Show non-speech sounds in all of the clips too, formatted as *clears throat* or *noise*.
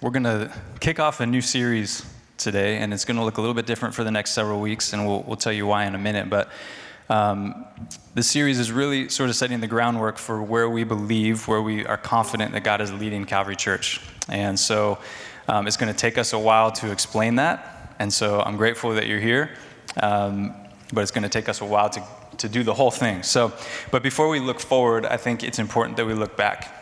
we're going to kick off a new series today, and it's going to look a little bit different for the next several weeks, and we'll, we'll tell you why in a minute. But um, this series is really sort of setting the groundwork for where we believe, where we are confident that God is leading Calvary Church. And so um, it's going to take us a while to explain that. And so I'm grateful that you're here, um, but it's going to take us a while to, to do the whole thing. So, but before we look forward, I think it's important that we look back.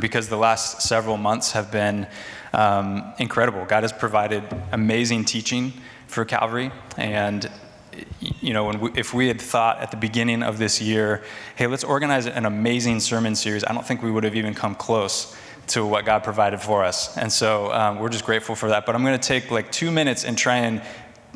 Because the last several months have been um, incredible. God has provided amazing teaching for Calvary. And, you know, we, if we had thought at the beginning of this year, hey, let's organize an amazing sermon series, I don't think we would have even come close to what God provided for us. And so um, we're just grateful for that. But I'm going to take like two minutes and try and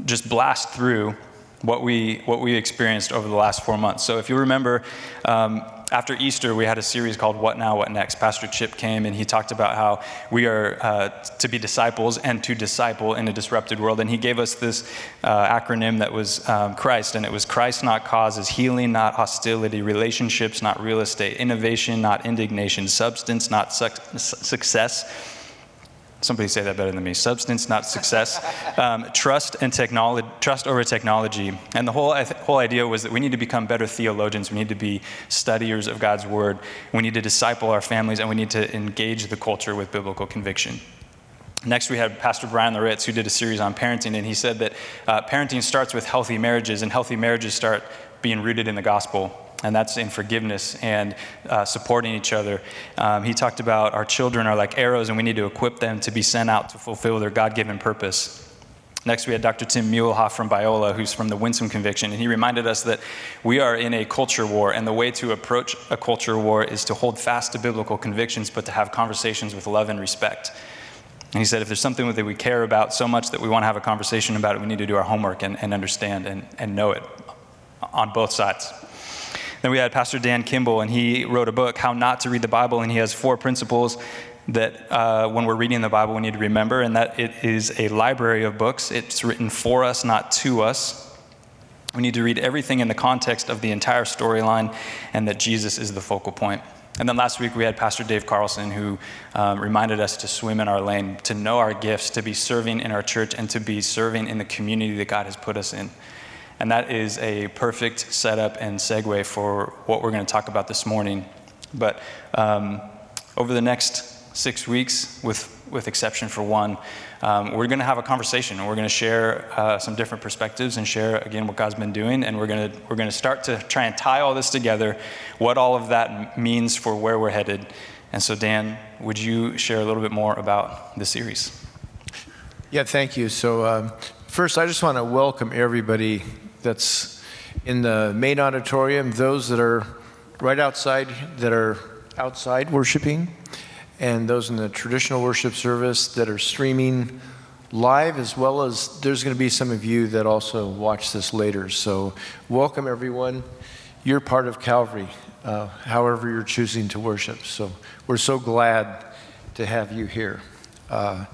just blast through what we, what we experienced over the last four months. So if you remember, um, after Easter, we had a series called What Now, What Next. Pastor Chip came and he talked about how we are uh, to be disciples and to disciple in a disrupted world. And he gave us this uh, acronym that was um, Christ, and it was Christ, not causes, healing, not hostility, relationships, not real estate, innovation, not indignation, substance, not su- success somebody say that better than me. Substance not success. *laughs* Um, trust and technology trust over technology. And the whole, whole idea was that we need to become better theologians. We need to be studiers of god's word. We need to disciple our families and we need to engage the culture with biblical conviction. Next, we had Pastor Brian Loritts, who did a series on parenting, and he said that uh, parenting starts with healthy marriages, and healthy marriages start being rooted in the gospel and that's in forgiveness and uh, supporting each other. Um, he talked about our children are like arrows, and we need to equip them to be sent out to fulfill their God given purpose. Next, we had Dr. Tim Muehlhoff from Biola, who's from the Winsome Conviction, and he reminded us that we are in a culture war, and the way to approach a culture war is to hold fast to biblical convictions, but to have conversations with love and respect. And he said, if there's something that we care about so much that we want to have a conversation about it, we need to do our homework and, and understand and, and know it on both sides. And then we had Pastor Dan Kimball, and he wrote a book, How Not to Read the Bible, and he has four principles that uh, when we're reading the Bible, we need to remember, and that it is a library of books. It's written for us, not to us. We need to read everything in the context of the entire storyline, and that Jesus is the focal point. And then last week we had Pastor Dave Carlson who um, reminded us to swim in our lane, to know our gifts, to be serving in our church, and to be serving in the community that God has put us in. And that is a perfect setup and segue for what we're going to talk about this morning. But um, over the next six weeks, with, with exception for one, um, we're going to have a conversation we're going to share uh, some different perspectives and share, again, what God's been doing. And we're going to, we're to start to try and tie all this together, what all of that means for where we're headed. And so, Dan, would you share a little bit more about the series? Yeah, thank you. So, um, first, I just want to welcome everybody that's in the main auditorium, those that are right outside, that are outside worshiping, and those in the traditional worship service that are streaming live, as well as there's going to be some of you that also watch this later. So, welcome everyone. You're part of Calvary, uh, however you're choosing to worship. So, we're so glad to have you here. Uh,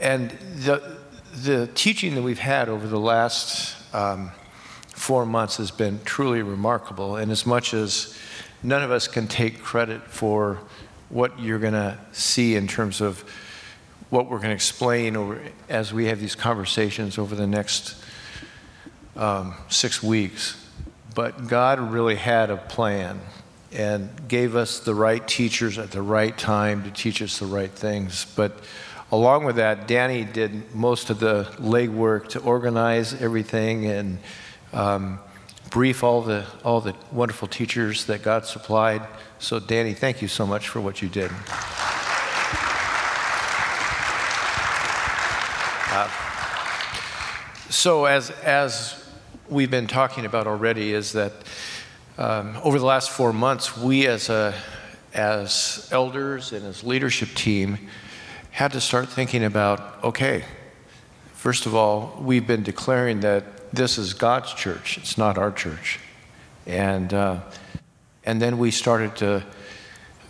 and the, the teaching that we've had over the last um, four months has been truly remarkable. And as much as none of us can take credit for what you're going to see in terms of what we're going to explain over, as we have these conversations over the next um, six weeks. But God really had a plan and gave us the right teachers at the right time to teach us the right things. But along with that, Danny did most of the legwork to organize everything and um, brief all the, all the wonderful teachers that God supplied. So, Danny, thank you so much for what you did. Uh, so, as, as we've been talking about already, is that um, over the last four months, we as, a, as elders and as leadership team had to start thinking about okay, first of all, we've been declaring that this is God's church, it's not our church. And, uh, and then we started to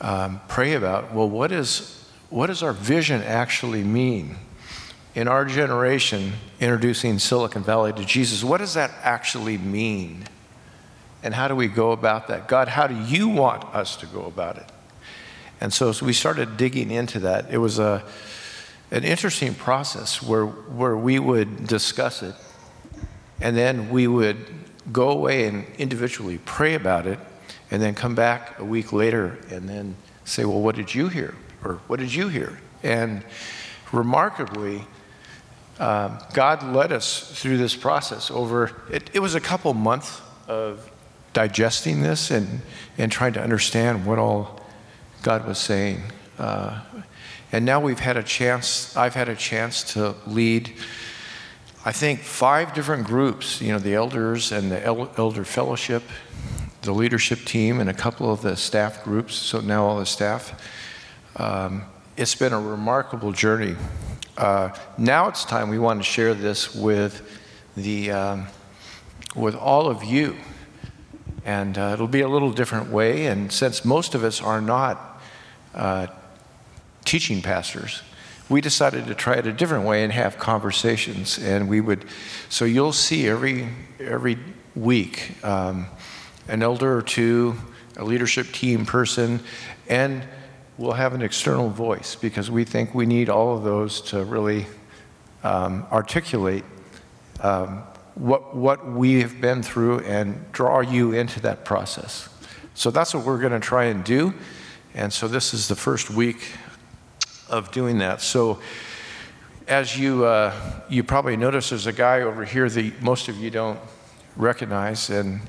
um, pray about well, what, is, what does our vision actually mean? In our generation, introducing Silicon Valley to Jesus, what does that actually mean? And how do we go about that? God, how do you want us to go about it? And so we started digging into that, it was a, an interesting process where, where we would discuss it and then we would go away and individually pray about it and then come back a week later and then say, Well, what did you hear? Or what did you hear? And remarkably, um, God led us through this process over, it, it was a couple months of digesting this and, and trying to understand what all God was saying. Uh, and now we've had a chance, I've had a chance to lead, I think, five different groups, you know, the elders and the elder fellowship, the leadership team, and a couple of the staff groups, so now all the staff. Um, it's been a remarkable journey. Uh, now it's time we want to share this with the um, with all of you, and uh, it'll be a little different way. And since most of us are not uh, teaching pastors, we decided to try it a different way and have conversations. And we would, so you'll see every every week um, an elder or two, a leadership team person, and we'll have an external voice because we think we need all of those to really um, articulate um, what, what we have been through and draw you into that process. So that's what we're going to try and do. And so this is the first week of doing that. So as you, uh, you probably notice, there's a guy over here that most of you don't recognize. And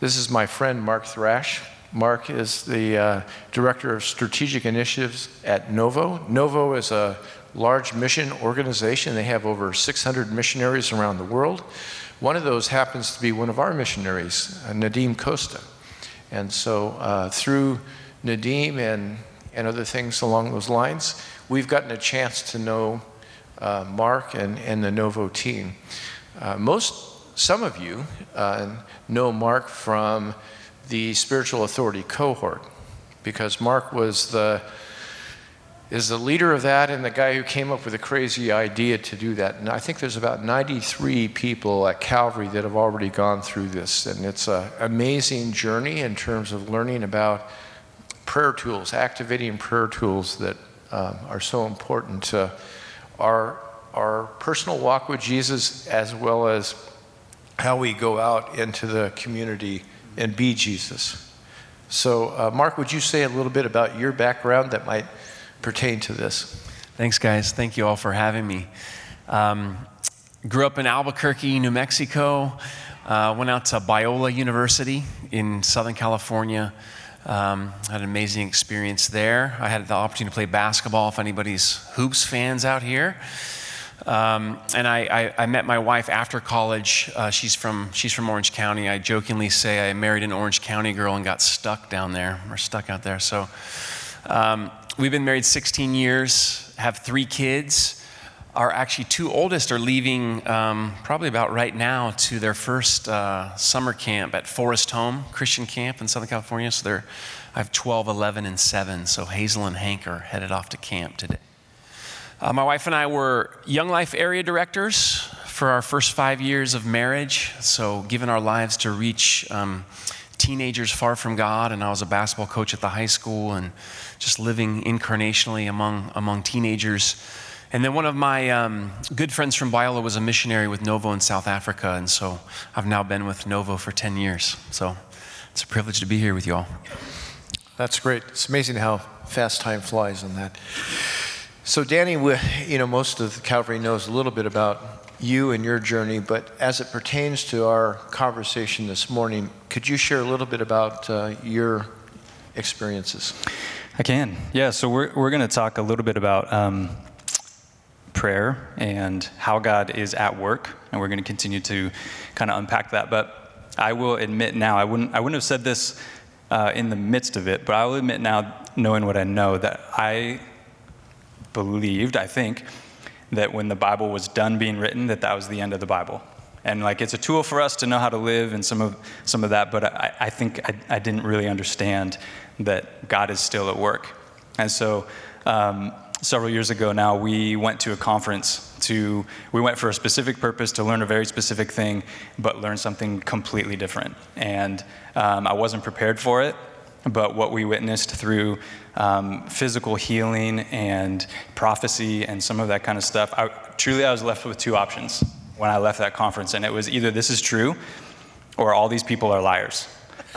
this is my friend, Mark Thrash. Mark is the uh, Director of Strategic Initiatives at Novo. Novo is a large mission organization. They have over 600 missionaries around the world. One of those happens to be one of our missionaries, uh, Nadim Costa. And so uh, through Nadim and, and other things along those lines, we've gotten a chance to know uh, Mark and, and the Novo team. Uh, most, some of you uh, know Mark from the spiritual authority cohort because Mark was the is the leader of that and the guy who came up with a crazy idea to do that. And I think there's about 93 people at Calvary that have already gone through this. And it's an amazing journey in terms of learning about prayer tools, activating prayer tools that um, are so important to our, our personal walk with Jesus as well as how we go out into the community and be Jesus. So, uh, Mark, would you say a little bit about your background that might pertain to this? Thanks, guys. Thank you all for having me. Um, grew up in Albuquerque, New Mexico. Uh, went out to Biola University in Southern California. Um, had an amazing experience there. I had the opportunity to play basketball. If anybody's hoops fans out here, um, and I, I, I, met my wife after college. Uh, she's, from, she's from Orange County. I jokingly say I married an Orange County girl and got stuck down there, or stuck out there. So um, we've been married 16 years, have three kids. Our actually two oldest are leaving um, probably about right now to their first uh, summer camp at Forest Home Christian Camp in Southern California. So they're, I have 12, 11, and 7. So Hazel and Hank are headed off to camp today. Uh, my wife and I were Young Life area directors for our first five years of marriage. So, given our lives to reach um, teenagers far from God, and I was a basketball coach at the high school and just living incarnationally among, among teenagers. And then one of my um, good friends from Biola was a missionary with Novo in South Africa, and so I've now been with Novo for 10 years. So it's a privilege to be here with you all. That's great. It's amazing how fast time flies on that. So, Danny, you know, most of Calvary knows a little bit about you and your journey, but as it pertains to our conversation this morning, could you share a little bit about uh, your experiences? I can. Yeah, so we're, we're going to talk a little bit about um, prayer and how God is at work, and we're going to continue to kind of unpack that. But I will admit now, I wouldn't, I wouldn't have said this uh, in the midst of it, but I will admit now, knowing what I know, that I believed, I think, that when the Bible was done being written, that that was the end of the Bible. And like it's a tool for us to know how to live and some of some of that, but I, I think I, I didn't really understand that God is still at work. And so um, several years ago now, we went to a conference to, we went for a specific purpose to learn a very specific thing, but learn something completely different. And um, I wasn't prepared for it. but what we witnessed through um, physical healing and prophecy and some of that kind of stuff, I, truly I was left with two options when I left that conference. And it was either this is true or all these people are liars.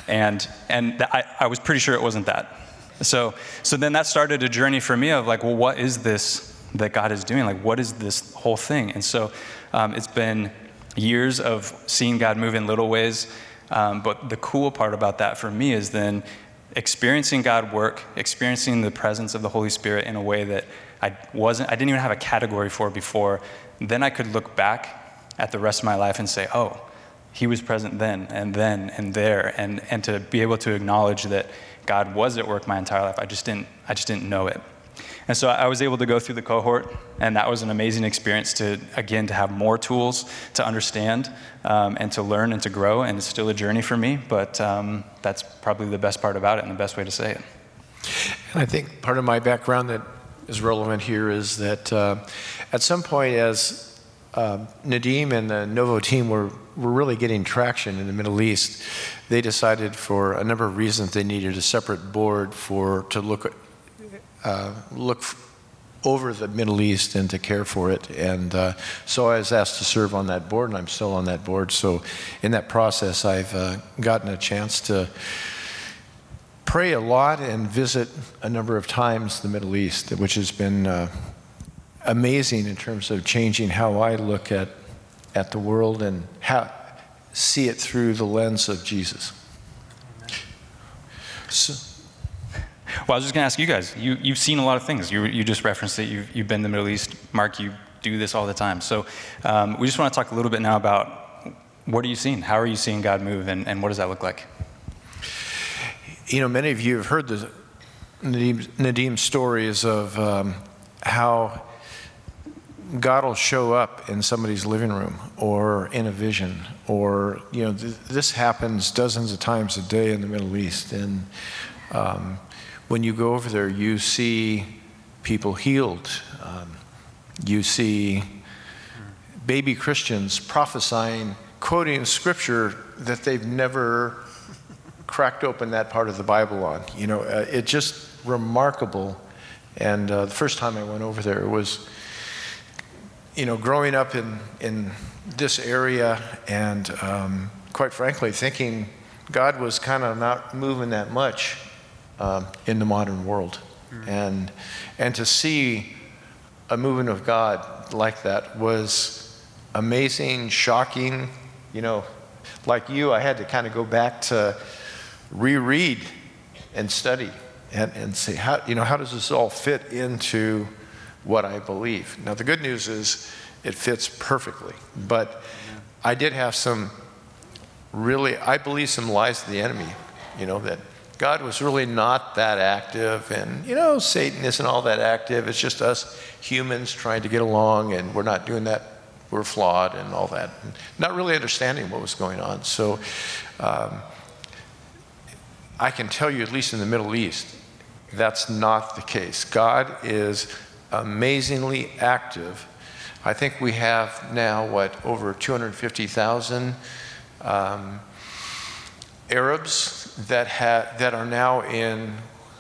And, and th- I, I was pretty sure it wasn't that. So, so then that started a journey for me of like, well, what is this that God is doing? Like, what is this whole thing? And so um, it's been years of seeing God move in little ways. Um, but the cool part about that for me is then experiencing God work, experiencing the presence of the Holy Spirit in a way that I wasn't, I didn't even have a category for before. Then I could look back at the rest of my life and say, oh, he was present then and then and there and, and to be able to acknowledge that God was at work my entire life. I just didn't, I just didn't know it. And so I was able to go through the cohort, and that was an amazing experience to, again, to have more tools to understand um, and to learn and to grow. And it's still a journey for me, but um, that's probably the best part about it and the best way to say it. And I think part of my background that is relevant here is that uh, at some point, as uh, Nadim and the Novo team were, were really getting traction in the Middle East, they decided for a number of reasons they needed a separate board for to look uh, look over the Middle East and to care for it. And uh, so I was asked to serve on that board, and I'm still on that board. So in that process, I've uh, gotten a chance to pray a lot and visit a number of times the Middle East, which has been uh, amazing in terms of changing how I look at, at the world and how, see it through the lens of Jesus. So, well, I was just going to ask you guys. You, you've seen a lot of things. You, you just referenced that you've, you've been to the Middle East. Mark, you do this all the time. So um, we just want to talk a little bit now about what are you seeing? How are you seeing God move, and, and what does that look like? You know, many of you have heard the Nadim, Nadim stories of um, how God will show up in somebody's living room or in a vision, or, you know, th- this happens dozens of times a day in the Middle East. And um, when you go over there, you see people healed. Um, you see baby Christians prophesying, quoting scripture that they've never cracked open that part of the Bible on. You know, uh, it's just remarkable. And uh, the first time I went over there, it was, you know, growing up in, in this area and um, quite frankly, thinking God was kind of not moving that much um, in the modern world. Mm-hmm. And, and to see a movement of God like that was amazing, shocking. You know, like you, I had to kind of go back to reread and study and, and see how, you know, how does this all fit into what I believe. Now, the good news is it fits perfectly, but I did have some really, I believe some lies of the enemy, you know, that God was really not that active, and you know, Satan isn't all that active. It's just us humans trying to get along, and we're not doing that. We're flawed and all that. And not really understanding what was going on. So, um, I can tell you, at least in the Middle East, that's not the case. God is amazingly active. I think we have now, what, over 250,000 um, Arabs that, ha- that are now in,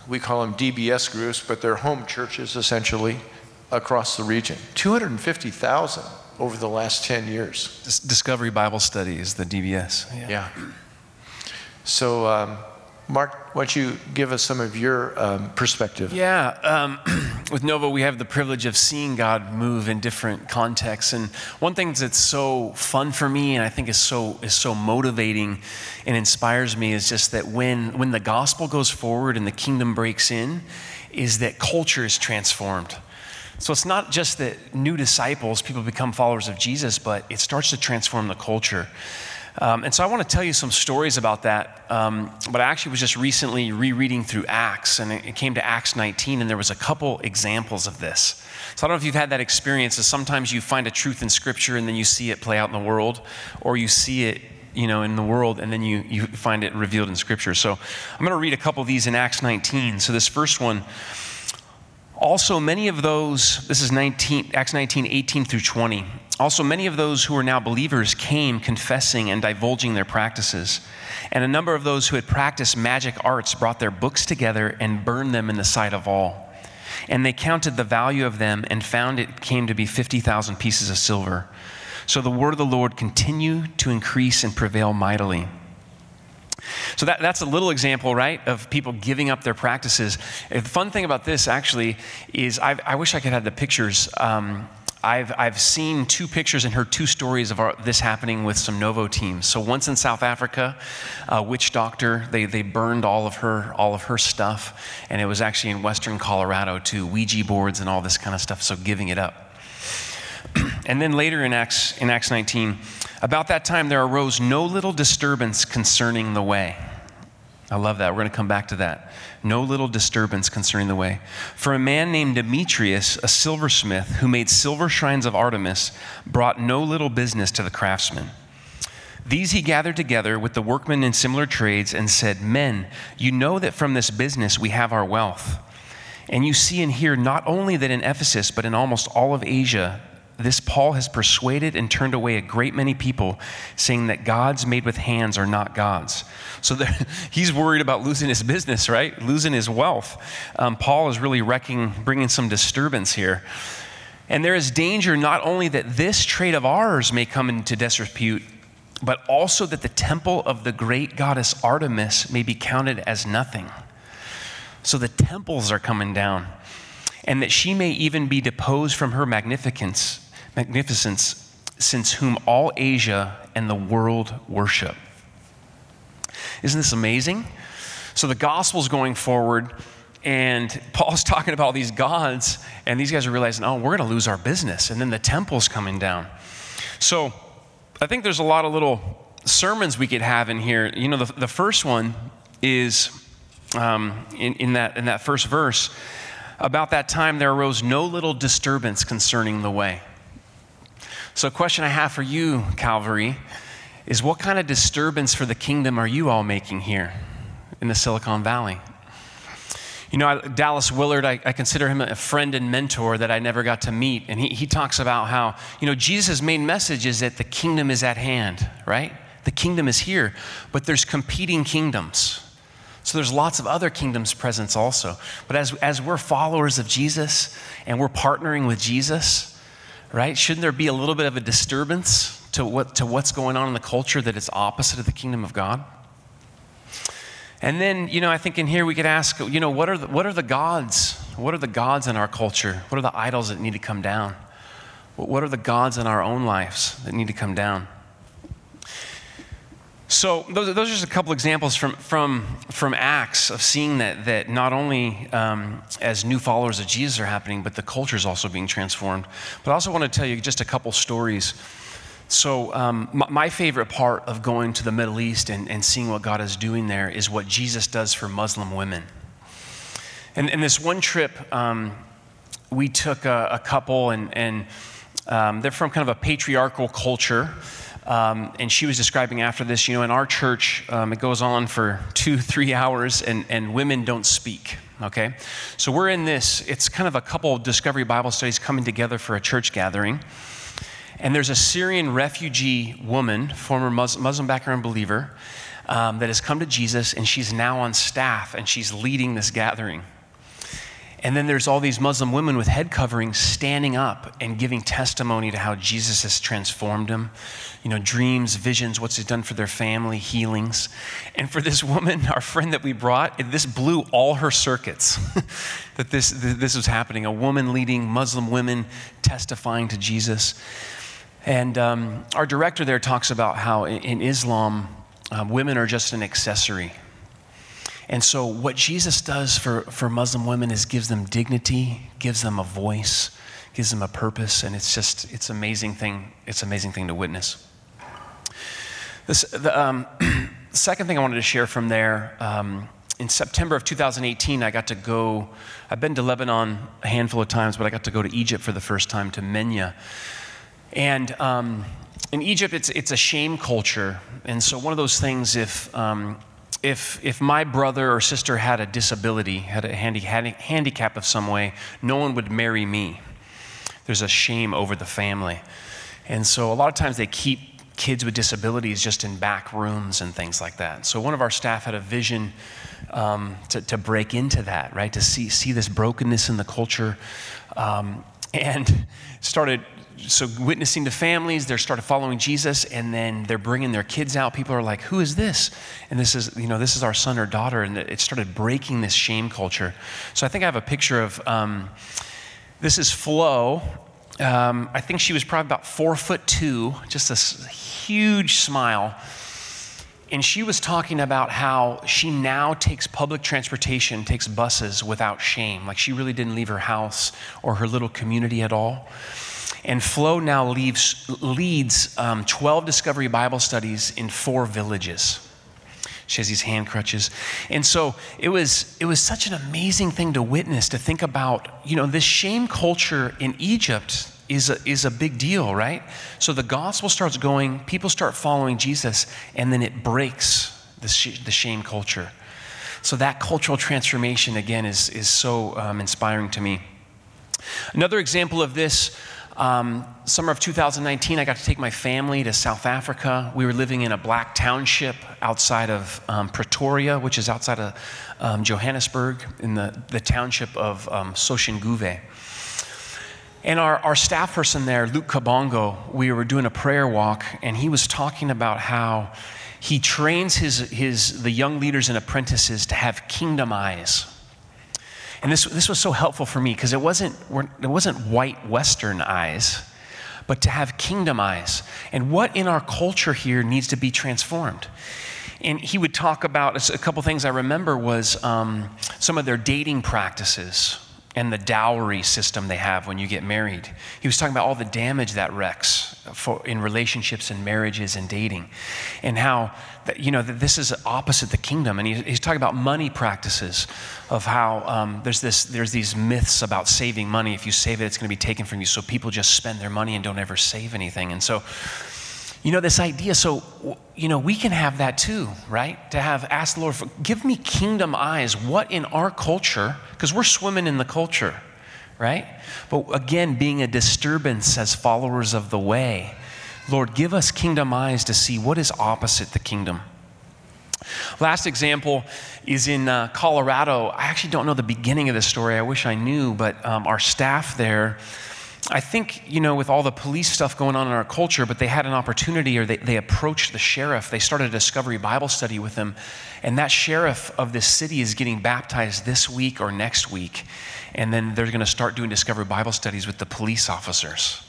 we call them DBS groups, but they're home churches essentially across the region. 250,000 over the last 10 years. Discovery Bible Studies, the DBS. Yeah. yeah. So, um, Mark, why don't you give us some of your um, perspective? Yeah, um, *clears throat* with Novo, we have the privilege of seeing God move in different contexts, and one thing that's so fun for me, and I think is so is so motivating and inspires me, is just that when when the gospel goes forward and the kingdom breaks in, is that culture is transformed. So it's not just that new disciples, people become followers of Jesus, but it starts to transform the culture. Um, and so I want to tell you some stories about that. Um, but I actually was just recently rereading through Acts, and it, it came to Acts 19, and there was a couple examples of this. So I don't know if you've had that experience. Is sometimes you find a truth in Scripture, and then you see it play out in the world, or you see it you know, in the world, and then you, you find it revealed in Scripture. So I'm going to read a couple of these in Acts 19. So this first one, also many of those, this is 19, Acts 19, 18 through 20. Also, many of those who are now believers came confessing and divulging their practices. And a number of those who had practiced magic arts brought their books together and burned them in the sight of all. And they counted the value of them and found it came to be 50,000 pieces of silver. So the word of the Lord continued to increase and prevail mightily. So that, that's a little example, right, of people giving up their practices. The fun thing about this, actually, is I've, i wish I could have the pictures. Um, I've, I've seen two pictures and heard two stories of our, this happening with some Novo teams. So once in South Africa, a witch doctor, they, they burned all of her all of her stuff, and it was actually in western Colorado too, Ouija boards and all this kind of stuff. So giving it up. *clears throat* and then later in Acts in Acts 19, about that time there arose no little disturbance concerning the way. I love that. We're going to come back to that. No little disturbance concerning the way. For a man named Demetrius, a silversmith, who made silver shrines of Artemis, brought no little business to the craftsmen. These he gathered together with the workmen in similar trades and said, Men, you know that from this business we have our wealth. And you see and hear not only that in Ephesus, but in almost all of Asia, this Paul has persuaded and turned away a great many people, saying that gods made with hands are not gods. So *laughs* he's worried about losing his business, right? Losing his wealth. Um, Paul is really wrecking, bringing some disturbance here. And there is danger not only that this trade of ours may come into disrepute, but also that the temple of the great goddess Artemis may be counted as nothing. So the temples are coming down, and that she may even be deposed from her magnificence magnificence, since whom all Asia and the world worship. Isn't this amazing? So the gospel's going forward, and *laughs* Paul's talking about these gods, and these guys are realizing, oh, we're going to lose our business. And then the temple's coming down. So I think there's a lot of little sermons we could have in here. You know, the, the first one is um, in, in, that, in that first verse. About that time, there arose no little disturbance concerning the way. So, a question I have for you, Calvary, is what kind of disturbance for the kingdom are you all making here in the Silicon Valley? You know, Dallas Willard, I, I, consider him a friend and mentor that I never got to meet. And he, he talks about how, you know, Jesus' main message is that the kingdom is at hand, right? The kingdom is here, but there's competing kingdoms. So there's lots of other kingdoms present also. But as, as we're followers of Jesus and we're partnering with Jesus, right? Shouldn't there be a little bit of a disturbance to, what, to what's going on in the culture that is opposite of the kingdom of God? And then, you know, I think in here we could ask, you know, what are the, what are the gods? What are the gods in our culture? What are the idols that need to come down? What are the gods in our own lives that need to come down? So those, those are just a couple examples from, from, from Acts of seeing that, that not only um, as new followers of Jesus are happening, but the culture is also being transformed. But I also want to tell you just a couple stories. So um, my, my, favorite part of going to the Middle East and, and seeing what God is doing there is what Jesus does for Muslim women. And, and this one trip, um, we took a, a couple, and, and um, they're from kind of a patriarchal culture. Um, and she was describing after this, you know, in our church, um, it goes on for two, *laughs* three hours, and, and women don't speak, okay? So we're in this, it's kind of a couple of Discovery Bible studies coming together for a church gathering. And there's a Syrian refugee woman, former Muslim background believer, um, that has come to Jesus, and she's now on staff, and she's leading this gathering. And then there's all these Muslim women with head coverings standing up and giving testimony to how Jesus has transformed them. You know, dreams, visions, what's he done for their family, healings. And for this woman, our friend that we brought, this blew all her circuits *laughs* that this, this was happening. A woman leading Muslim women testifying to Jesus. And um, our director there talks about how in Islam, um, women are just an accessory and so, what Jesus does for, for Muslim women is gives them dignity, gives them a voice, gives them a purpose, and it's just, it's amazing thing, it's amazing thing to witness. This, the um, *clears throat* second thing I wanted to share from there, um, in September of 2018, I got to go, I've been to Lebanon a handful of times, but I got to go to Egypt for the first time, to Minya. And um, in Egypt, it's, it's a shame culture. And so, one of those things, if, um, if, if my brother or sister had a disability, had a handi- handicap of some way, no one would marry me. There's a shame over the family. And so a lot of times they keep kids with disabilities just in back rooms and things like that. So one of our staff had a vision um, to, to break into that, right? To see, see this brokenness in the culture. Um, and started so witnessing to families they started following jesus and then they're bringing their kids out. People are like who is this? And this is you know this is our son or daughter and it started breaking this shame culture. So i think i have a picture of um, this is flo. Um, i think she was probably about four foot two just a huge smile. And she was talking about how she now takes public transportation, takes buses without shame. Like she really didn't leave her house or her little community at all. And Flo now leaves, leads um, 12 Discovery Bible studies in four villages. She has these hand crutches. And so it was, it was such an amazing thing to witness, to think about, you know, this shame culture in Egypt is a, is a big deal, right? So the gospel starts going, people start following Jesus, and then it breaks the, sh- the shame culture. So that cultural transformation, again, is, is so um, inspiring to me. Another example of this um, summer of 2019, I got to take my family to South Africa. We were living in a black township outside of um, Pretoria, which is outside of um, Johannesburg, in the, the township of um. And our, our staff person there, Luke Kabongo, we were doing a prayer walk, and he was talking about how he trains his, his, the young leaders and apprentices to have kingdom eyes. And this, this was so helpful for me because it wasn't, it wasn't white Western eyes, but to have kingdom eyes. And what in our culture here needs to be transformed? And he would talk about a couple things I remember was um, some of their dating practices and the dowry system they have when you get married. He was talking about all the damage that wrecks for, in relationships and marriages and dating, and how that, you know that this is opposite the kingdom. And he, he's talking about money practices, of how um, there's this there's these myths about saving money. If you save it, it's going to be taken from you. So people just spend their money and don't ever save anything. And so you know, this idea, so, you know, we can have that too, right? To have asked the Lord, for, give me kingdom eyes. What in our culture, because we're swimming in the culture, right? But again, being a disturbance as followers of the way, Lord, give us kingdom eyes to see what is opposite the kingdom. Last example is in uh, Colorado. I actually don't know the beginning of the story. I wish I knew, but um, our staff there I think, you know, with all the police stuff going on in our culture, but they had an opportunity or they, they approached the sheriff. They started a discovery Bible study with him. And that sheriff of this city is getting baptized this week or next week. And then they're going to start doing discovery Bible studies with the police officers.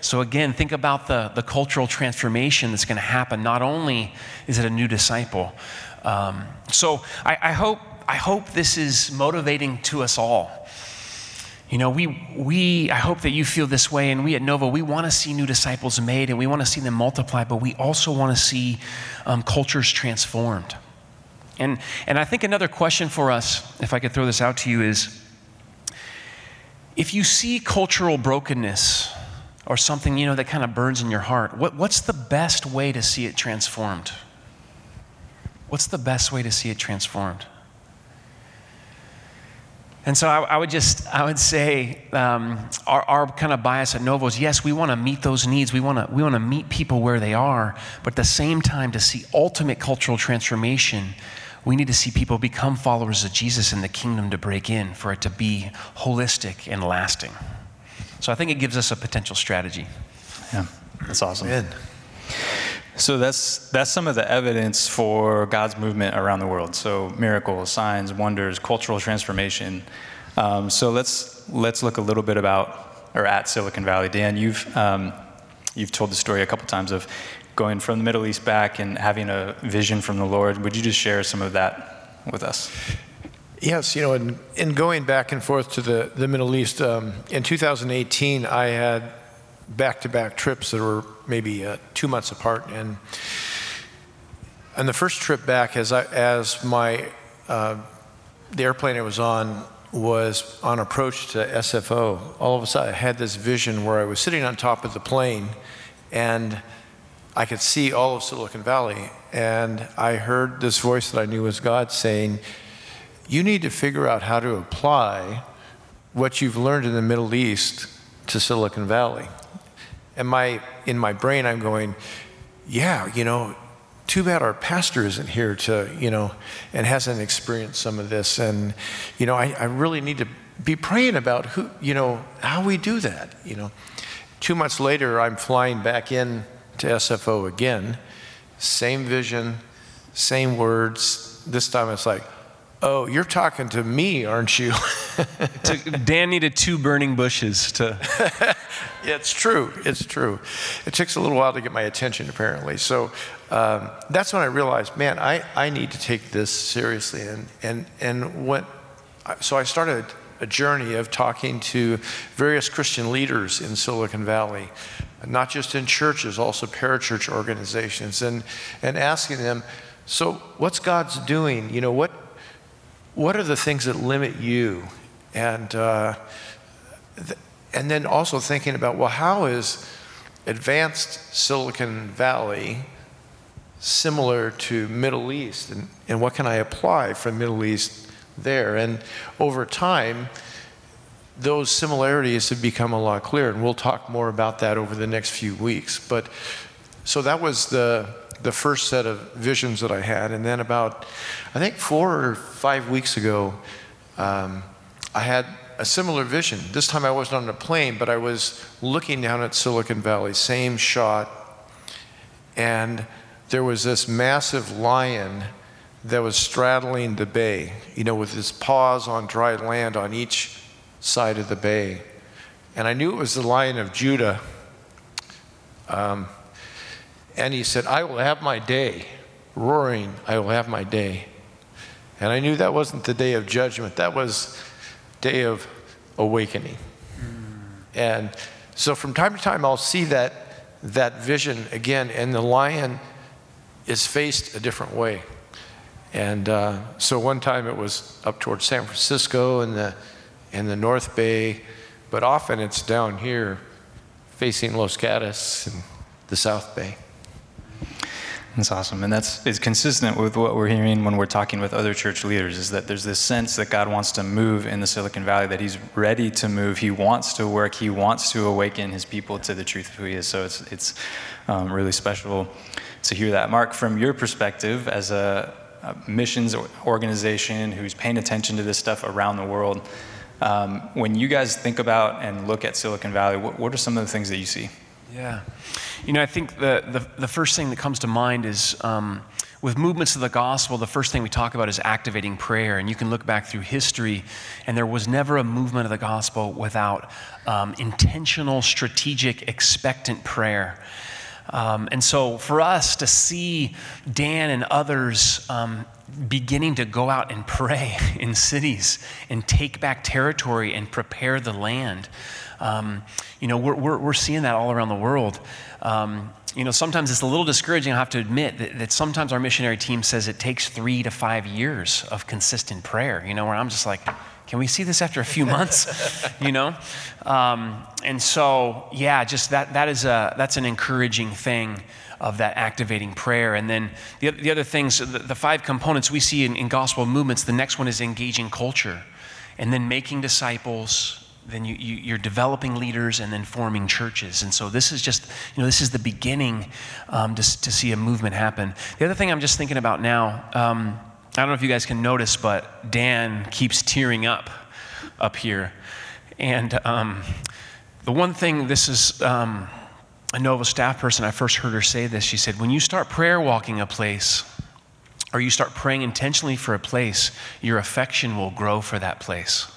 So, again, think about the, the cultural transformation that's going to happen. Not only is it a new disciple, um, so I, I, hope, I hope this is motivating to us all. You know, we, we, I hope that you feel this way, and we at Novo, we want to see new disciples made and we want to see them multiply, but we also want to see um, cultures transformed. And, and I think another question for us, if I could throw this out to you, is if you see cultural brokenness or something, you know, that kind of burns in your heart, what, what's the best way to see it transformed? What's the best way to see it transformed? And so I, I, would just, I would say, um, our, our, kind of bias at Novo is yes, we want to meet those needs. We want to, we want to meet people where they are. But at the same time, to see ultimate cultural transformation, we need to see people become followers of Jesus in the kingdom to break in, for it to be holistic and lasting. So I think it gives us a potential strategy. Yeah, that's awesome. Amen. So that's that's some of the evidence for God's movement around the world. So miracles, signs, wonders, cultural transformation. Um, so let's let's look a little bit about or at Silicon Valley. Dan, you've um, you've told the story a couple times of going from the Middle East back and having a vision from the Lord. Would you just share some of that with us? Yes, you know, in, in going back and forth to the, the Middle East, um, in 2018, I had back to back trips that were maybe uh, two months apart. And, and the first trip back, as, I, as my, uh, the airplane I was on was on approach to SFO, all of a sudden I had this vision where I was sitting on top of the plane and I could see all of Silicon Valley. And I heard this voice that I knew was God saying, You need to figure out how to apply what you've learned in the Middle East to Silicon Valley. And my, in my brain, I'm going, yeah, you know, too bad our pastor isn't here to, you know, and hasn't experienced some of this. And, you know, I, I really need to be praying about who, you know, how we do that, you know. Two months later, I'm flying back in to SFO again. Same vision, same words. This time it's like, oh, you're talking to me, aren't you? *laughs* Dan needed two burning bushes to. *laughs* yeah, it's true. It's true. It takes a little while to get my attention, apparently. So um, that's when I realized, man, I, I need to take this seriously. And, and, and what, so I started a journey of talking to various Christian leaders in Silicon Valley, not just in churches, also parachurch organizations, and, and asking them, so what's God's doing? You know, what, what are the things that limit you? And, uh, th- and then also thinking about, well, how is advanced Silicon Valley similar to Middle East? And, and what can I apply from Middle East there? And over time, those similarities have become a lot clearer, and we'll talk more about that over the next few weeks. But so that was the the first set of visions that I had, and then about I think four or five weeks ago, um, I had a similar vision. This time I wasn't on a plane, but I was looking down at Silicon Valley, same shot, and there was this massive lion that was straddling the bay, you know, with his paws on dry land on each side of the bay. And I knew it was the lion of Judah. Um, and he said, I will have my day. Roaring, I will have my day. And I knew that wasn't the day of judgment, that was day of awakening. Mm. And so from time to time, I'll see that, that vision again, and the lion is faced a different way. And uh, so one time it was up towards San Francisco and the, and the North Bay, but often it's down here facing Los Gatos and the South Bay. That's awesome. And that's it's consistent with what we're hearing when we're talking with other church leaders is that there's this sense that God wants to move in the Silicon Valley, that he's ready to move. He wants to work. He wants to awaken his people to the truth of who he is. So it's, it's um, really special to hear that. Mark, from your perspective as a, a missions organization who's paying attention to this stuff around the world, um, when you guys think about and look at Silicon Valley, what, what are some of the things that you see? Yeah. You know, I think the, the, the first thing that comes to mind is um, with movements of the gospel, the first thing we talk about is activating prayer. And you can look back through history, and there was never a movement of the gospel without um, intentional, strategic, expectant prayer. Um, and so for us to see Dan and others um, beginning to go out and pray *laughs* in cities and take back territory and prepare the land. Um, you know, we're, we're, we're, seeing that all around the world. Um, you know, sometimes it's a little discouraging, I have to admit, that, that, sometimes our missionary team says it takes three to five years of consistent prayer, you know, where I'm just like, can we see this after a few *laughs* months? you know? Um, and so, yeah, just that, that is a, that's an encouraging thing of that activating prayer. And then the, the other things, the, the five components we see in, in gospel movements, the next one is engaging culture and then making disciples, then you, you, are developing leaders and then forming churches. And so this is just, you know, this is the beginning um, to, to see a movement happen. The other thing I'm just thinking about now, um, I don't know if you guys can notice, but Dan keeps tearing up up here. And um, the one thing, this is um, a Novo staff person, I first heard her say this. She said, When you start prayer walking a place, or you start praying intentionally for a place, your affection will grow for that place.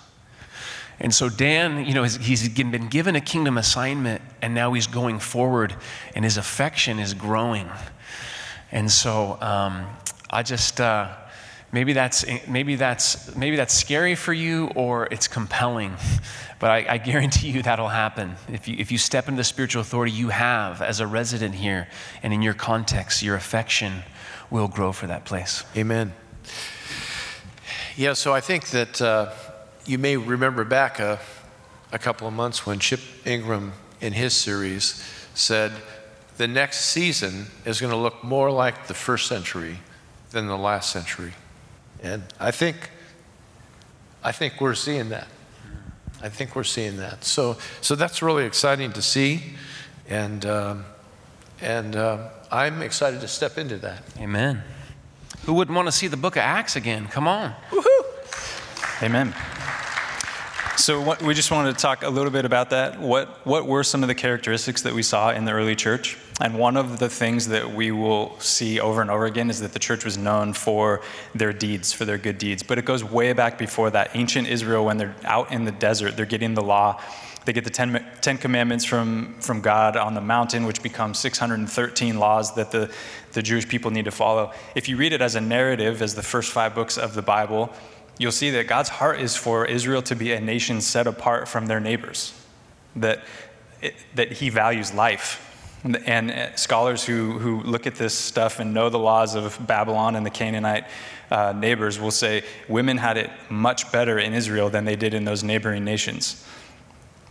And so Dan, you know, he's been given a kingdom assignment and now he's going forward and his affection is growing. And so um, I just, uh, maybe that's, maybe, that's, maybe that's scary for you or it's compelling. *laughs* But I, I guarantee you that'll happen. If you, if you step into the spiritual authority you have as a resident here and in your context, your affection will grow for that place. Amen. Yeah, so I think that. Uh, you may remember back a, a couple of months when Chip Ingram in his series said the next season is going to look more like the first century than the last century. And I think, I think we're seeing that. I think we're seeing that. So, so that's really exciting to see. And, um, and uh, I'm excited to step into that. Amen. Who wouldn't want to see the book of Acts again? Come on. Woohoo! Amen. So what, we just wanted to talk a little bit about that. What, what were some of the characteristics that we saw in the early church? And one of the things that we will see over and over again is that the church was known for their deeds, for their good deeds. But it goes way back before that. Ancient Israel, when they're out in the desert, they're getting the law. They get the Ten, Ten Commandments from, from God on the mountain, which becomes 613 laws that the, the Jewish people need to follow. If you read it as a narrative, as the first five books of the Bible, you'll see that God's heart is for Israel to be a nation set apart from their neighbors, that, it, that He values life. And uh, scholars who, who look at this stuff and know the laws of Babylon and the Canaanite uh, neighbors will say women had it much better in Israel than they did in those neighboring nations.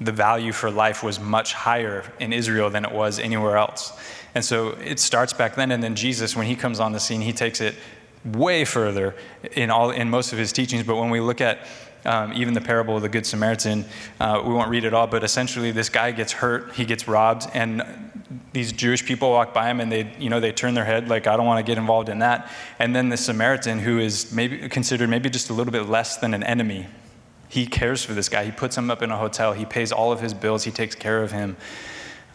The value for life was much higher in Israel than it was anywhere else. And so it starts back then, and then Jesus, when he comes on the scene, he takes it way further in all in most of his teachings. But when we look at um, even the parable of the Good Samaritan, uh, we won't read it all, but essentially this guy gets hurt, he gets robbed, and these Jewish people walk by him and they, you know, they turn their head like, I don't want to get involved in that. And then the Samaritan, who is maybe considered maybe just a little bit less than an enemy, he cares for this guy. He puts him up in a hotel. He pays all of his bills. He takes care of him.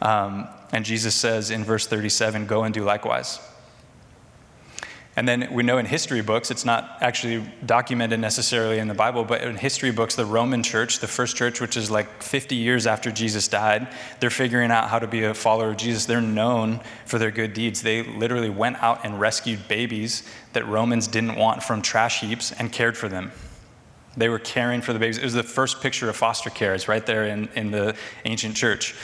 Um, and Jesus says in verse 37, Go and do likewise. And then we know in history books, it's not actually documented necessarily in the Bible, but in history books, the Roman church, the first church, which is like 50 years after Jesus died, they're figuring out how to be a follower of Jesus. They're known for their good deeds. They literally went out and rescued babies that Romans didn't want from trash heaps and cared for them. They were caring for the babies. It was the first picture of foster care. It's right there in, in the ancient church.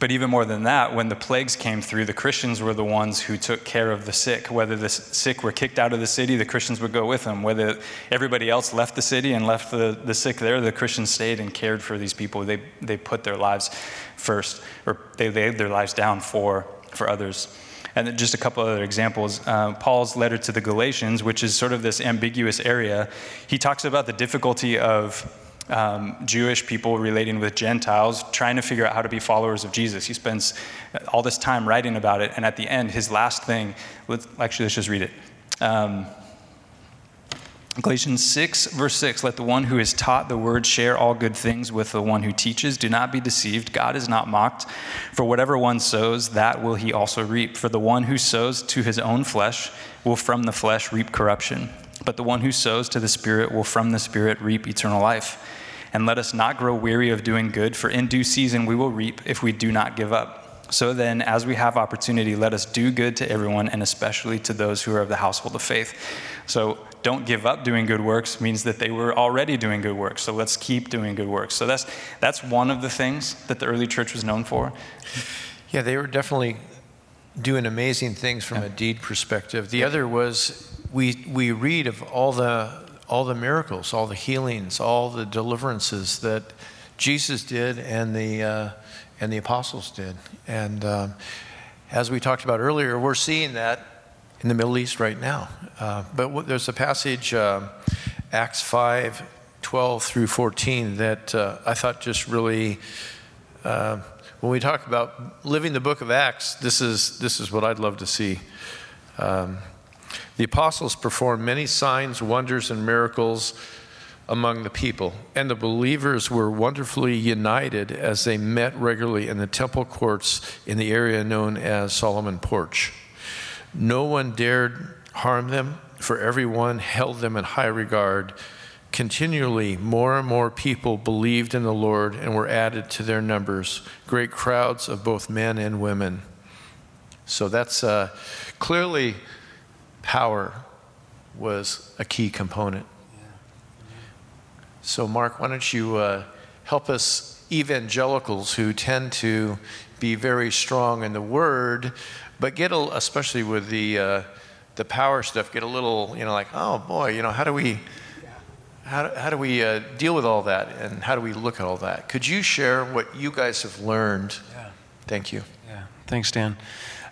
But even more than that, when the plagues came through, the Christians were the ones who took care of the sick. Whether the sick were kicked out of the city, the Christians would go with them. Whether everybody else left the city and left the, the sick there, the Christians stayed and cared for these people. They, they put their lives first, or they laid their lives down for, for others. And just a couple other examples. Uh, Paul's letter to the Galatians, which is sort of this ambiguous area, he talks about the difficulty of um, Jewish people relating with Gentiles, trying to figure out how to be followers of Jesus. He spends all this time writing about it, and at the end, his last thing, let's, actually, let's just read it. Um, Galatians 6, verse 6 Let the one who is taught the word share all good things with the one who teaches. Do not be deceived. God is not mocked. For whatever one sows, that will he also reap. For the one who sows to his own flesh will from the flesh reap corruption. But the one who sows to the Spirit will from the Spirit reap eternal life. And let us not grow weary of doing good, for in due season we will reap if we do not give up. So then, as we have opportunity, let us do good to everyone, and especially to those who are of the household of faith. So, don't give up doing good works means that they were already doing good works. So, let's keep doing good works. So, that's, that's one of the things that the early church was known for. Yeah, they were definitely doing amazing things from yeah. a deed perspective. The other was we, we read of all the, all the miracles, all the healings, all the deliverances that Jesus did and the, uh, and the apostles did. And um, as we talked about earlier, we're seeing that in the Middle East right now. Uh, but w- there's a passage, uh, Acts 5 12 through 14, that uh, I thought just really, uh, when we talk about living the book of Acts, this is, this is what I'd love to see. Um, the apostles performed many signs, wonders, and miracles among the people, and the believers were wonderfully united as they met regularly in the temple courts in the area known as Solomon Porch. No one dared harm them, for everyone held them in high regard. Continually, more and more people believed in the Lord and were added to their numbers, great crowds of both men and women. So that's uh, clearly power was a key component. So, Mark, why don't you uh, help us evangelicals who tend to be very strong in the word, but get a, especially with the uh, the power stuff, get a little, you know, like, oh boy, you know, how do we how do, how do we uh, deal with all that, and how do we look at all that? Could you share what you guys have learned? Yeah. Thank you. Yeah. Thanks, Dan.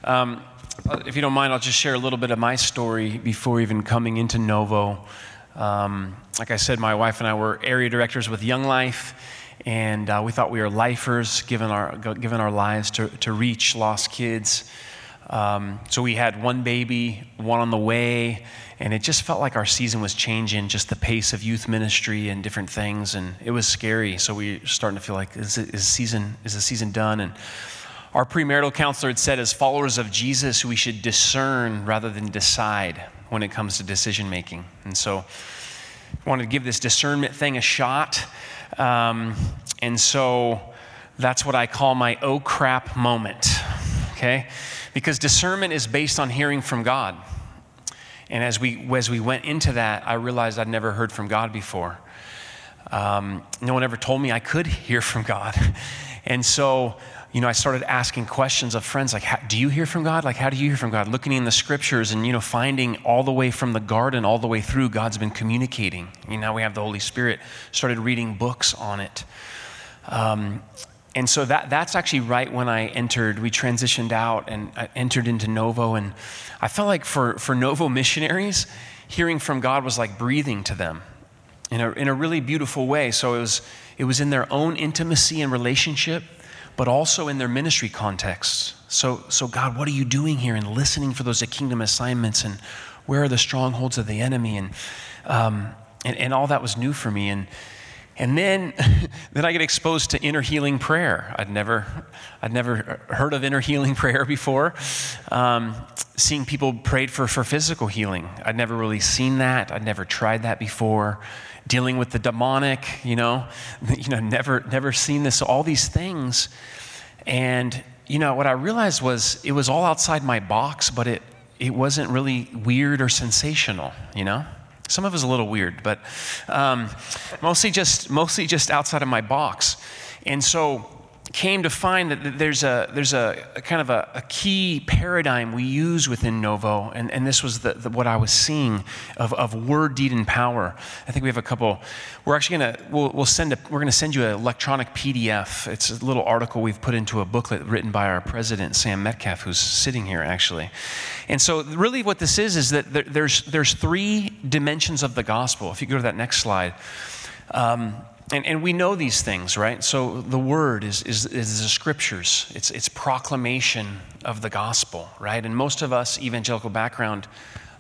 Um, if you don't mind, I'll just share a little bit of my story before even coming into Novo. Um, like I said, my wife and I were area directors with Young Life, and uh, we thought we were lifers, given our, given our lives to, to reach lost kids. Um, so we had one baby, one on the way, and it just felt like our season was changing, just the pace of youth ministry and different things, and it was scary. So we were starting to feel like, is, it, is, season, is the season done? And our premarital counselor had said, as followers of Jesus, we should discern rather than decide when it comes to decision making. And so I wanted to give this discernment thing a shot. Um, and so that's what I call my oh crap moment, okay? Because discernment is based on hearing from God. And as we, as we went into that, I realized I'd never heard from God before. Um, no one ever told me I could hear from God. *laughs* And so, you know, I started asking questions of friends like, how, do you hear from God? Like, how do you hear from God? Looking in the scriptures and, you know, finding all the way from the garden all the way through, God's been communicating. You know, now we have the Holy Spirit. Started reading books on it. Um, and so that, that's actually right when I entered. We transitioned out and I entered into Novo. And I felt like for, for Novo missionaries, hearing from God was like breathing to them in a, in a really beautiful way. So it was, it was in their own intimacy and relationship, but also in their ministry contexts. So, so, God, what are you doing here? And listening for those kingdom assignments and where are the strongholds of the enemy? And, um, and, and all that was new for me. And, and then, *laughs* then I get exposed to inner healing prayer. I'd never, I'd never heard of inner healing *laughs* prayer before. Um, seeing people prayed for, for physical healing. I'd never really seen that. I'd never tried that before. Dealing with the demonic, you know, *laughs* you know, never, never seen this. All these things, and you know, what I realized was it was all outside my box, but it, it wasn't really weird or sensational, you know. Some of it was a little weird, but um, mostly just mostly just outside of my box. And so came to find that there's a there's a, a kind of a, a, key paradigm we use within Novo, and, and this was the, the, what I was seeing of, of word, deed, and power. I think we have a couple. We're actually gonna we'll, we'll send a, we're gonna send you an electronic PDF. It's a little article we've put into a booklet written by our president Sam Metcalf, who's sitting here actually. And so, really, what this is is that there, there's there's three dimensions of the gospel. If you go to that next slide. Um, and, and we know these things, right? So the word is, is, is the scriptures, it's, it's proclamation of the gospel, right? And most of us, evangelical background,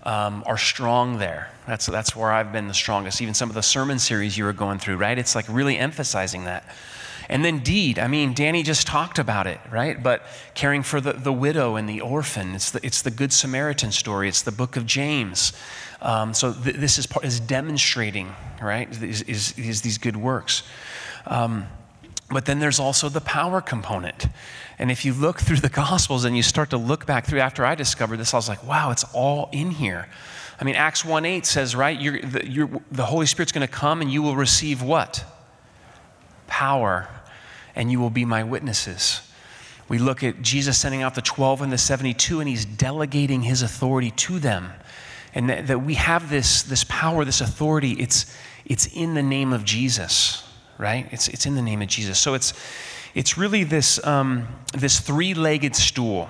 um, are strong there. That's, that's where I've been the strongest. Even some of the sermon series you were going through, right? It's like really emphasizing that. And then deed, I mean, Danny just talked about it, right? But caring for the, the widow and the orphan, it's the, it's the Good Samaritan story, it's the book of James. Um, so th- this is, part, is demonstrating, right, is, is, is these good works. Um, but then there's also the power component. And if you look through the Gospels and you start to look back through, after I discovered this, I was like, wow, it's all in here. I mean, Acts 1 8 says, right, you're, the, you're, the Holy Spirit's going to come and you will receive what? Power, and you will be my witnesses. We look at Jesus sending out the 12 and the 72, and he's delegating his authority to them and that, that we have this, this power, this authority. It's, it's in the name of Jesus, right? It's, it's in the name of Jesus. So it's, it's really this, um, this three legged stool,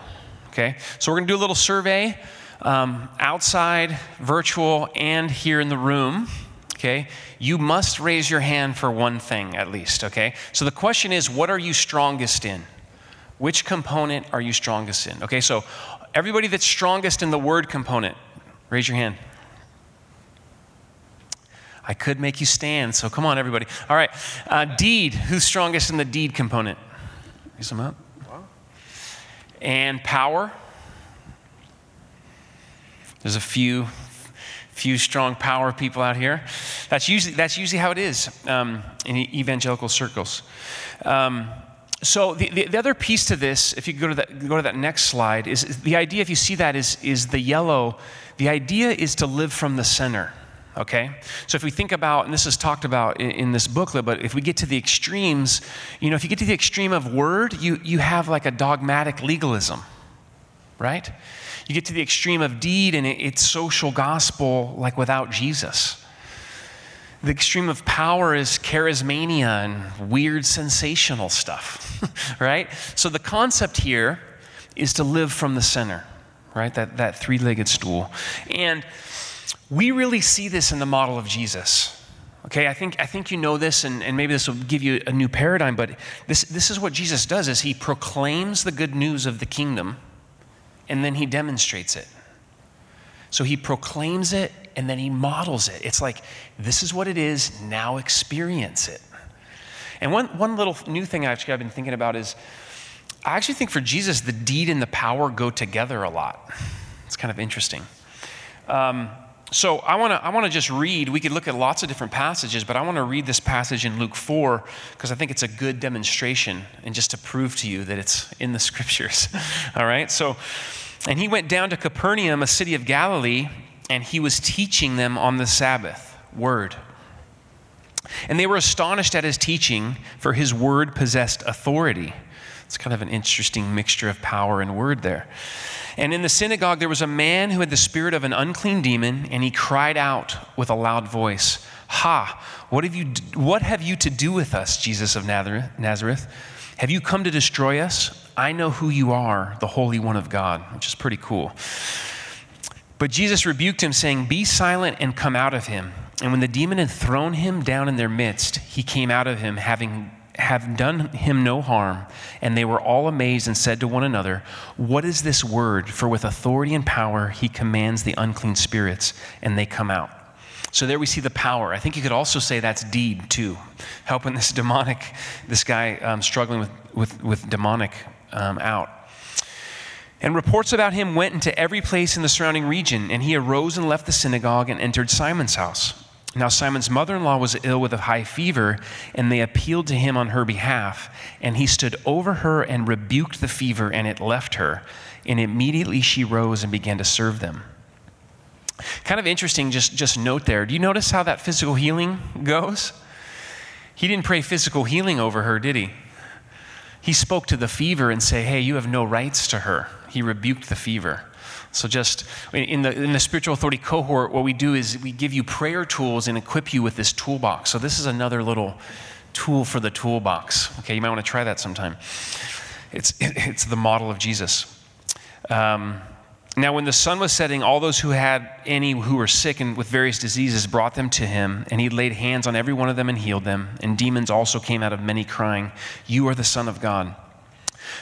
okay? So we're going to do a little survey um, outside, virtual, and here in the room. Okay, you must raise your hand for one thing at least. Okay, so the question is, what are you strongest in? Which component are you strongest in? Okay, so everybody that's strongest in the word component, Raise your hand. I could make you stand, so come on, everybody. All right. Uh, deed. Who's strongest in the deed component? Raise them up. And power. There's a few, few strong power people out here. That's usually that's usually how it is um, in evangelical circles. Um, so the, the, the, other piece to this, if you go to that, go to that next slide, is, the idea. If you see that, is is the yellow the idea is to live from the center, okay? So if we think about, and this is talked about in, in, this booklet, but if we get to the extremes, you know, if you get to the extreme of word, you, you have like a dogmatic legalism, right? You get to the extreme of deed, and it, it's social gospel like without Jesus. The extreme of power is charismania and weird sensational stuff, *laughs* right? So the concept here is to live from the center right? That, that three legged stool. And we really see this in the model of Jesus, Okay, I think, I think you know this, and, and maybe this will give you a new paradigm, but this, this is what Jesus does is he proclaims the good news of the kingdom, and then he demonstrates it. So he proclaims it, and then he models it. It's like, this is what it is, now experience it. And one, one little new thing actually I've been thinking about is I actually think for Jesus, the deed and the power go together a lot. It's kind of interesting. Um, so I want to I want to just read. We could look at lots of different passages, but I want to read this passage in Luke 4 because I think it's a good demonstration and just to prove to you that it's in the *laughs* scriptures. All right? So and he went down to Capernaum, a city of Galilee, and he was teaching them on the Sabbath. Word. And they were astonished at his teaching, for his word possessed authority. It's kind of an interesting mixture of power and word there. And in the synagogue, there was a man who had the spirit of an unclean demon, and he cried out with a loud voice, Ha! What have you, what have you to do with us, Jesus of Nazareth? Have you come to destroy us? I know who you are, the Holy One of God, which is pretty cool. But Jesus rebuked him, saying, Be silent and come out of him. And when the demon had thrown him down in their midst, he came out of him, having have done him no harm. And they were all amazed and said to one another, What is this word? For with authority and power he commands the unclean spirits, and they come out. So there we see the power. I think you could also say that's deed too, helping this *laughs* demonic, this guy um, struggling with, with, with demonic um, out. And reports about him went into every place in the surrounding region, and he arose and left the synagogue and entered Simon's house. Now, Simon's mother in law was ill with a high fever, and they appealed to him on her behalf. And he stood over her and rebuked the fever, and it left her. And immediately she rose and began to serve them. Kind of interesting, just, just note there. Do you notice how that physical healing goes? He didn't pray physical healing over her, did he? He spoke to the fever and say, "Hey, you have no rights to her." He rebuked the fever. So, just in the, in the spiritual authority cohort, what we do is we give you prayer tools and equip you with this toolbox. So, this is another little tool for the toolbox. Okay, you might want to try that sometime. It's, *laughs* it's the model of Jesus. Um, now, when the sun was setting, all those who had any who were sick and with various diseases brought them to him, and he laid hands on every one of them and healed them. And demons also came out of many, crying, You are the Son of God.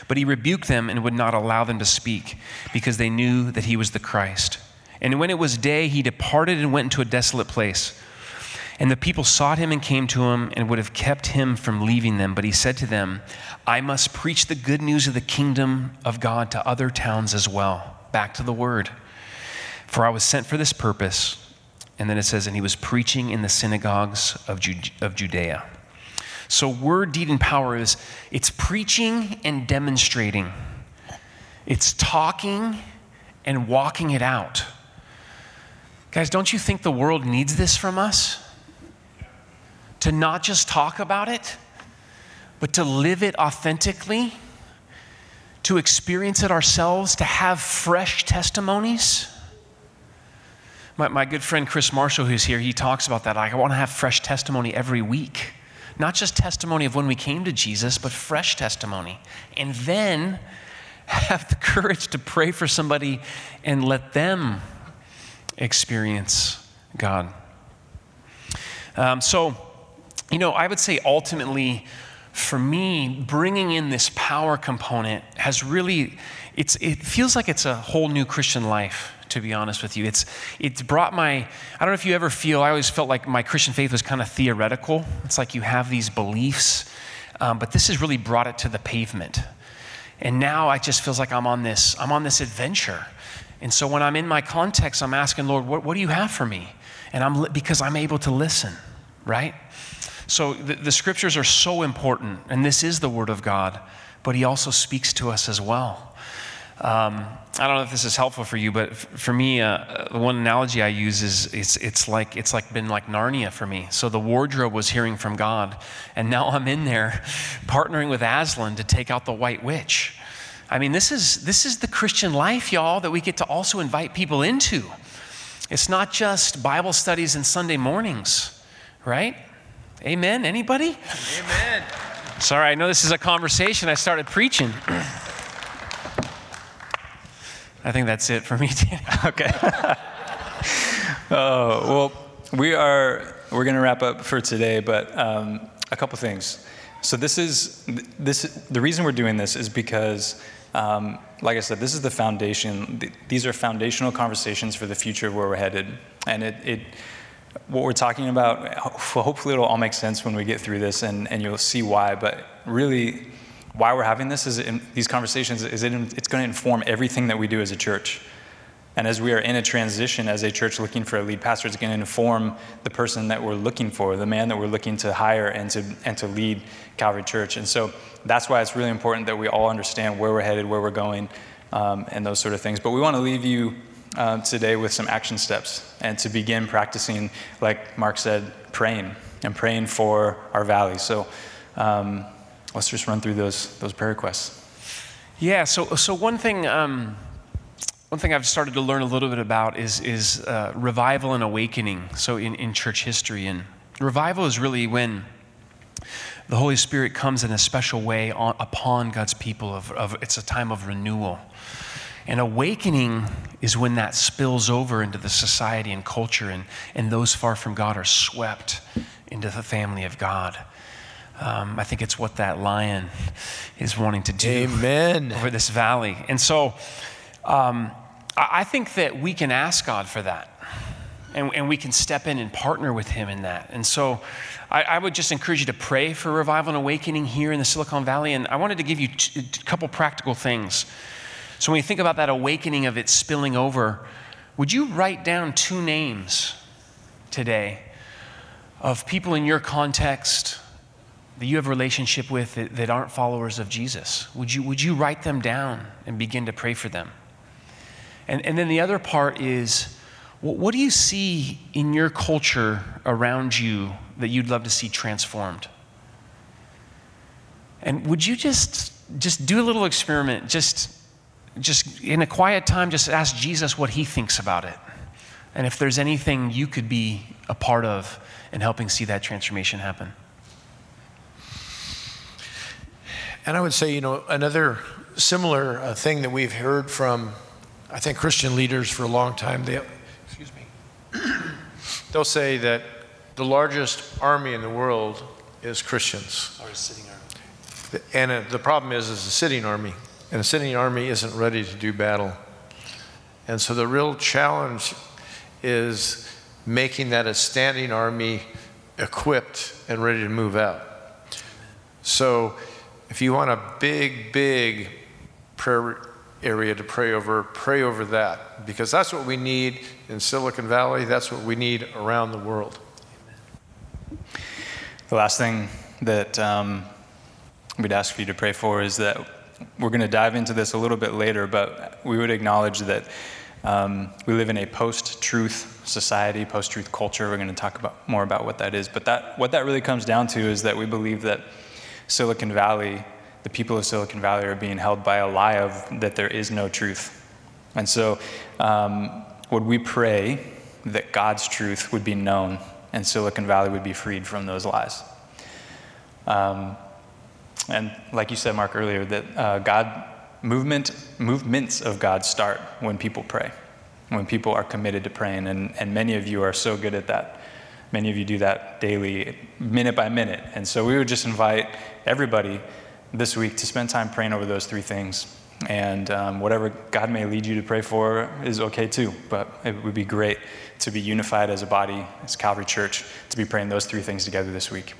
But he rebuked them and would not allow them to speak, because they knew that he was the Christ. And when it was day, he departed and went into a desolate place. And the people sought him and came to him and would have kept him from leaving them. But he said to them, I must preach the good news of the kingdom of God to other towns as well. Back to the word. For I was sent for this purpose. And then it says, and he was preaching in the synagogues of, Judea. So, word, deed, and power is it's preaching and demonstrating, it's talking and walking it out. Guys, don't you think the world needs this from us? To not just talk about it, but to live it authentically, to experience it ourselves, to have fresh testimonies. My, my good friend Chris Marshall, who's here, he talks about that. I want to have fresh testimony every week. Not just testimony of when we came to Jesus, but fresh testimony. And then have the courage to pray for somebody and let them experience God. Um, so, you know, I would say ultimately, for me, bringing in this power component has really, it's, it feels like it's a whole new Christian life to be honest with you. It's, it's brought my, I don't know if you ever feel, I always felt like my Christian faith was kind of theoretical. It's like you have these beliefs, um, but this has really brought it to the pavement. And now it just feels like I'm on this, I'm on this adventure. And so when I'm in my context, I'm asking, Lord, what, what do you have for me? And I'm, because I'm able to listen, right? So the, the scriptures are so important, and this is the word of God, but he also speaks to us as well. Um, I don't know if this is helpful for you, but for me, uh, one analogy I use is it's, it's like it's like been like Narnia for me. So the wardrobe was hearing from God, and now I'm in there *laughs* partnering with Aslan to take out the White Witch. I mean, this is this is the Christian life, y'all, that we get to also invite people into. It's not just Bible studies and Sunday mornings, right? Amen. Anybody? Amen. Sorry, I know this is a conversation. I started preaching. *clears throat* I think that's it for me. *laughs* okay. *laughs* uh, well, we are we're going to wrap up for today, but um, a couple things. So this is this the reason we're doing this is because, um, like I said, this is the foundation. These are foundational conversations for the future of where we're headed, and it, it what we're talking about. Hopefully, it'll all make sense when we get through this, and, and you'll see why. But really, why we're having this is in these conversations is it, it's going to inform everything that we do as a church. And as we are in a transition as a church looking for a lead pastor, it's going to inform the person that we're looking for, the man that we're looking to hire and to, and to lead Calvary Church. And so that's why it's really important that we all understand where we're headed, where we're going, um, and those sort of things. But we want to leave you uh, today with some action steps and to begin practicing, like Mark said, praying and praying for our valley. So um, let's just run through those, those prayer requests. Yeah, so, so one thing. Um one thing I've started to learn a little bit about is, is uh, revival and awakening. So, in, in church history, and revival is really when the Holy Spirit comes in a special way on, upon God's people. Of, of, it's a time of renewal. And awakening is when that spills over into the society and culture, and, and those far from God are swept into the family of God. Um, I think it's what that lion is wanting to do Amen. *laughs* over this valley. And so, um, I think that we can ask God for that. And, and, we can step in and partner with Him in that. And so I, I, would just encourage you to pray for revival and awakening here in the Silicon Valley. And I wanted to give you t- a couple practical things. So when you think about that awakening of it spilling over, would you write down two names today of people in your context that you have a relationship with that, that aren't followers of Jesus? Would you, would you write them down and begin to pray for them? And, and then the other part is what do you see in your culture around you that you'd love to see transformed? And would you just just do a little experiment, just just in a quiet time, just ask Jesus what he thinks about it. And if there's anything you could be a part of in helping see that transformation happen. And I would say, you know, another similar uh, thing that we've heard from I think Christian leaders for a long time, they, excuse me, *clears throat* they'll say that the largest army in the world is Christians. Or a sitting army. And uh, the problem is, is a sitting army. And a sitting army isn't ready to do battle. And so the real challenge is making that a standing army equipped and ready to move out. So if you want a big, big prayer area to pray over, pray over that because that's what we need in Silicon Valley. That's what we need around the world. The last thing that um, we'd ask for you to pray for is that we're going to dive into this a little bit later, but we would acknowledge that um, we live in a post-truth society, post-truth culture. We're going to talk about more about what that is, but that what that really comes down to is that we believe that Silicon Valley the people of Silicon Valley are being held by a lie of that there is no truth. And so, um, would we pray that God's truth would be known and Silicon Valley would be freed from those lies? Um, and like you said, Mark, earlier, that uh, God movement movements of God start when people pray, when people are committed to praying, and, and many of you are so good at that. Many of you do that daily, minute by minute. And so we would just invite everybody this week to spend time praying over those three things. And um, whatever God may lead you to pray for is okay too. But it would be great to be unified as a body, as Calvary Church, to be praying those three things together this week.